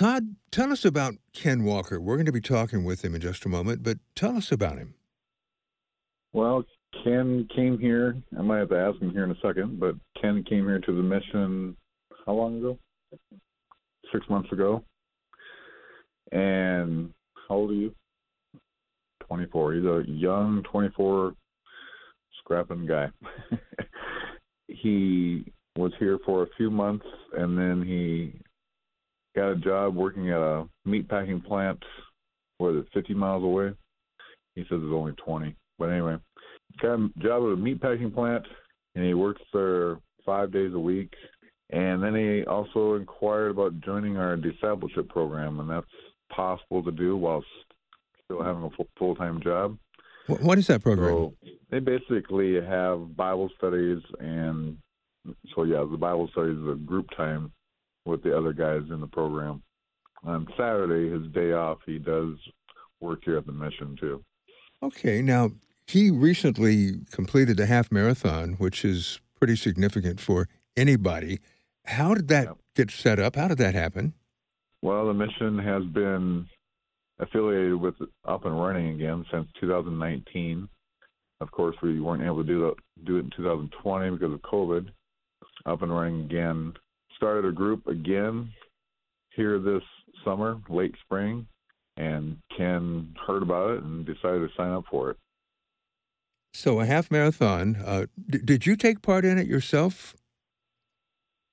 Todd, tell us about Ken Walker. We're going to be talking with him in just a moment, but tell us about him. Well, Ken came here. I might have to ask him here in a second, but Ken came here to the mission how long ago? Six months ago. And how old are you? 24. He's a young 24 scrapping guy. he was here for a few months and then he got a job working at a meat packing plant. What is it, 50 miles away? He says it's only 20. But anyway, got a job at a meat packing plant, and he works there five days a week. And then he also inquired about joining our discipleship program, and that's possible to do while still having a full time job. What is that program? So they basically have Bible studies, and so yeah, the Bible studies is a group time with the other guys in the program. On Saturday, his day off, he does work here at the mission too. Okay, now he recently completed a half marathon, which is pretty significant for anybody. How did that get set up? How did that happen? Well, the mission has been affiliated with Up and Running again since 2019. Of course, we weren't able to do that, do it in 2020 because of COVID. Up and Running again started a group again here this summer, late spring, and Ken heard about it and decided to sign up for it. So a half marathon. Uh, d- did you take part in it yourself?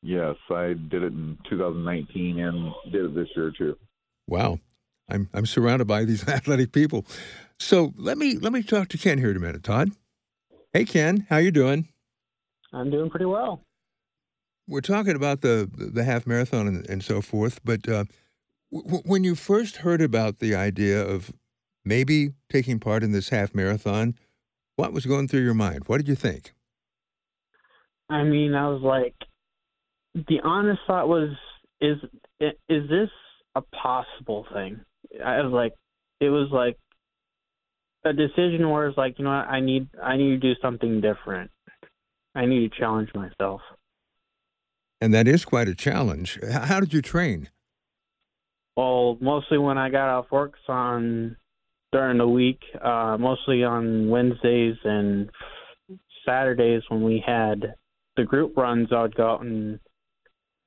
Yes, I did it in 2019 and did it this year too. Wow, I'm I'm surrounded by these athletic people. So let me let me talk to Ken here in a minute, Todd. Hey Ken, how you doing? I'm doing pretty well. We're talking about the the half marathon and, and so forth, but uh, w- when you first heard about the idea of maybe taking part in this half marathon, what was going through your mind? What did you think? I mean, I was like, the honest thought was, is is this a possible thing? I was like, it was like a decision where it's like, you know what, I need I need to do something different. I need to challenge myself. And that is quite a challenge. How did you train? Well, mostly when I got off work on during the week, uh, mostly on Wednesdays and Saturdays when we had the group runs. I'd go out and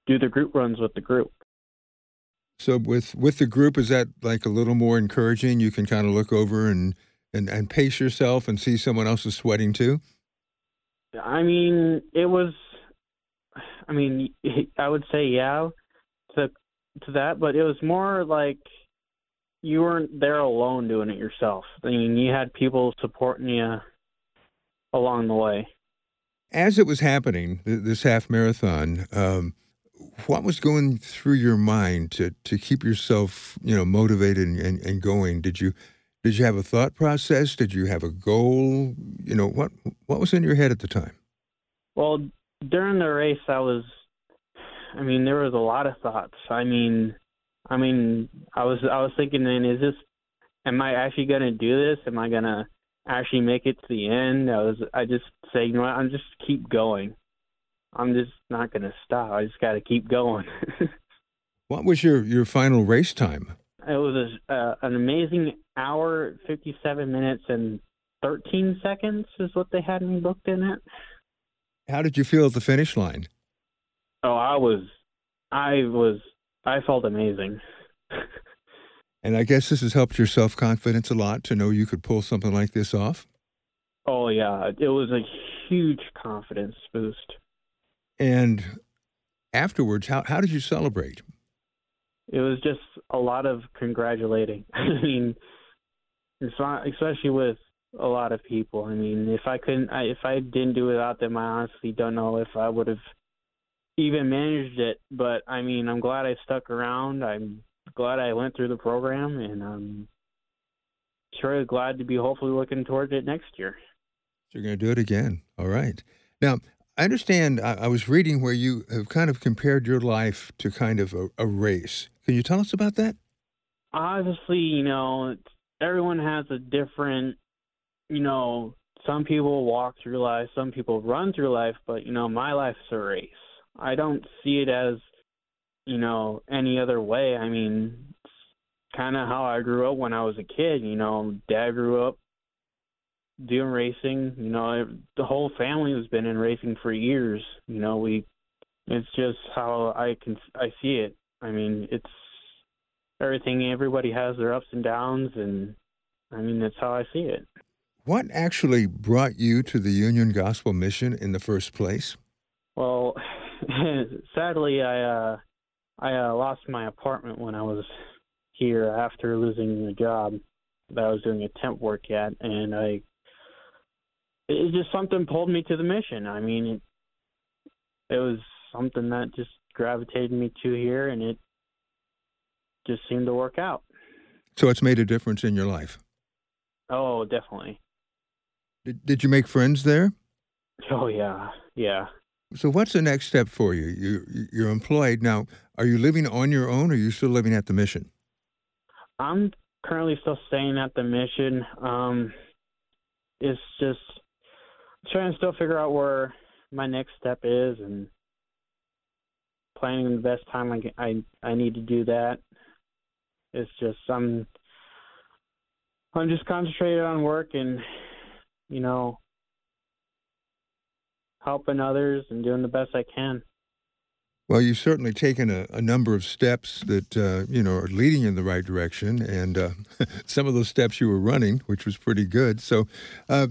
do the group runs with the group. So with with the group, is that like a little more encouraging? You can kind of look over and and, and pace yourself and see someone else is sweating too. I mean, it was. I mean, I would say yeah to to that, but it was more like you weren't there alone doing it yourself. I mean, you had people supporting you along the way. As it was happening, this half marathon, um, what was going through your mind to, to keep yourself, you know, motivated and, and going? Did you did you have a thought process? Did you have a goal? You know, what what was in your head at the time? Well, during the race, I was, I mean, there was a lot of thoughts. I mean, I mean, I was I was thinking, then is this? Am I actually gonna do this? Am I gonna actually make it to the end? I was I just say, you know what? I'm just keep going. I'm just not gonna stop. I just got to keep going. what was your your final race time? It was a, uh, an amazing hour, 57 minutes and 13 seconds is what they had me booked in at. How did you feel at the finish line? Oh, I was, I was I felt amazing. and I guess this has helped your self confidence a lot to know you could pull something like this off. Oh yeah, it was a huge confidence boost. And afterwards, how how did you celebrate? It was just a lot of congratulating. I mean, especially with a lot of people. I mean, if I couldn't, I, if I didn't do it without them, I honestly don't know if I would have even managed it. But I mean, I'm glad I stuck around. I'm glad I went through the program, and I'm sure glad to be hopefully looking towards it next year. So you're going to do it again. All right. Now, I understand. I, I, was reading where you have kind of compared your life to kind of a, a race. Can you tell us about that? Obviously, you know, everyone has a different, you know, some people walk through life, some people run through life, but you know, my life's a race. I don't see it as you know, any other way. I mean, kind of how I grew up when I was a kid. You know, dad grew up doing racing. You know, the whole family has been in racing for years. You know, we it's just how I can I see it. I mean, it's everything. Everybody has their ups and downs, and I mean that's how I see it. What actually brought you to the Union Gospel Mission in the first place? Well, sadly, I uh, I uh, lost my apartment when I was here after losing the job that I was doing a temp work at, and I it just something pulled me to the mission. I mean, it, it was something that just gravitated me to here, and it just seemed to work out. So it's made a difference in your life. Oh, definitely. Did Did you make friends there? Oh yeah, yeah. So what's the next step for you? You you're employed now. Are you living on your own, or are you still living at the mission? I'm currently still staying at the mission. Um, it's just trying to still figure out where my next step is and planning the best time I, I I need to do that. It's just I'm I'm just concentrated on work and you know helping others and doing the best I can. Well, you've certainly taken a, a number of steps that uh, you know are leading in the right direction, and uh, some of those steps you were running, which was pretty good. So, uh,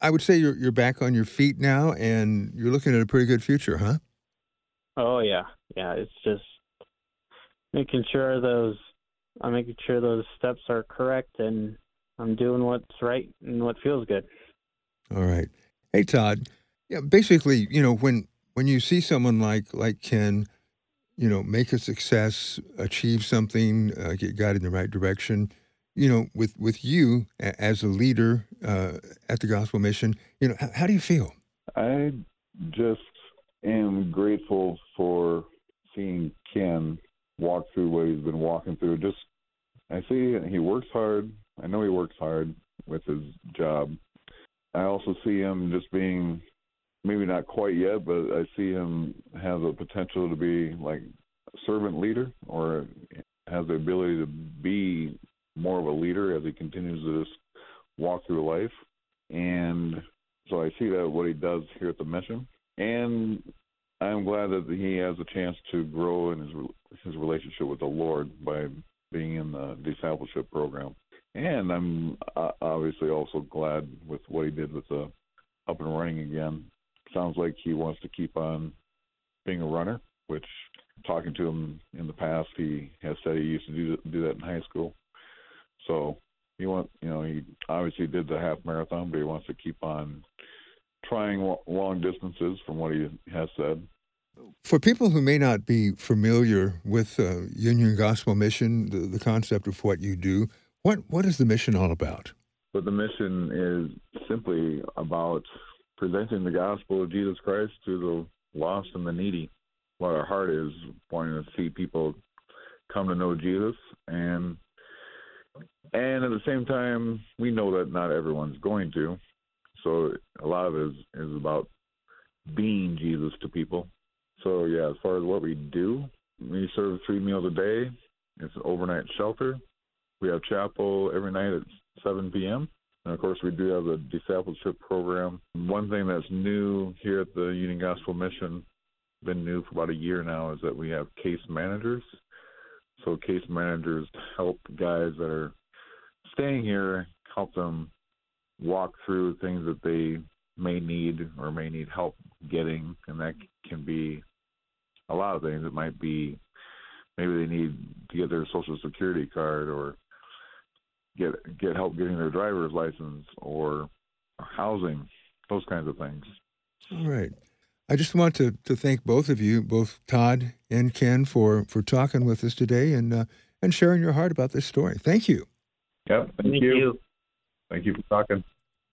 I would say you're you're back on your feet now, and you're looking at a pretty good future, huh? Oh yeah, yeah. It's just making sure those I'm making sure those steps are correct, and I'm doing what's right and what feels good. All right. Hey Todd. Yeah, basically, you know, when when you see someone like like Ken, you know, make a success, achieve something, uh, get God in the right direction, you know, with with you as a leader uh, at the Gospel Mission, you know, how, how do you feel? I just am grateful for seeing Ken walk through what he's been walking through. Just I see he works hard. I know he works hard with his job. I also see him just being maybe not quite yet, but I see him have the potential to be like a servant leader or has the ability to be more of a leader as he continues to just walk through life. And so I see that what he does here at the mission, and I'm glad that he has a chance to grow in his his relationship with the Lord by being in the discipleship program. And I'm uh, obviously also glad with what he did with the up and running again. Sounds like he wants to keep on being a runner, which talking to him in the past, he has said he used to do do that in high school. So he want you know he obviously did the half marathon, but he wants to keep on trying long distances from what he has said. For people who may not be familiar with uh, Union Gospel Mission, the, the concept of what you do, what what is the mission all about? But the mission is simply about presenting the gospel of Jesus Christ to the lost and the needy. What our heart is wanting to see people come to know Jesus and and at the same time, we know that not everyone's going to. So a lot of it is, is about being Jesus to people. So yeah, as far as what we do, we serve three meals a day. It's an overnight shelter. We have chapel every night at 7 p.m. And of course, we do have a discipleship program. One thing that's new here at the Union Gospel Mission, been new for about a year now, is that we have case managers. So case managers help guys that are staying here help them walk through things that they may need or may need help getting, and that can be a lot of things. It might be maybe they need to get their social security card or get get help getting their driver's license or housing, those kinds of things. All right. I just want to, to thank both of you, both Todd and Ken, for, for talking with us today and uh, and sharing your heart about this story. Thank you. Yep. Thank, Thank you. you. Thank you for talking.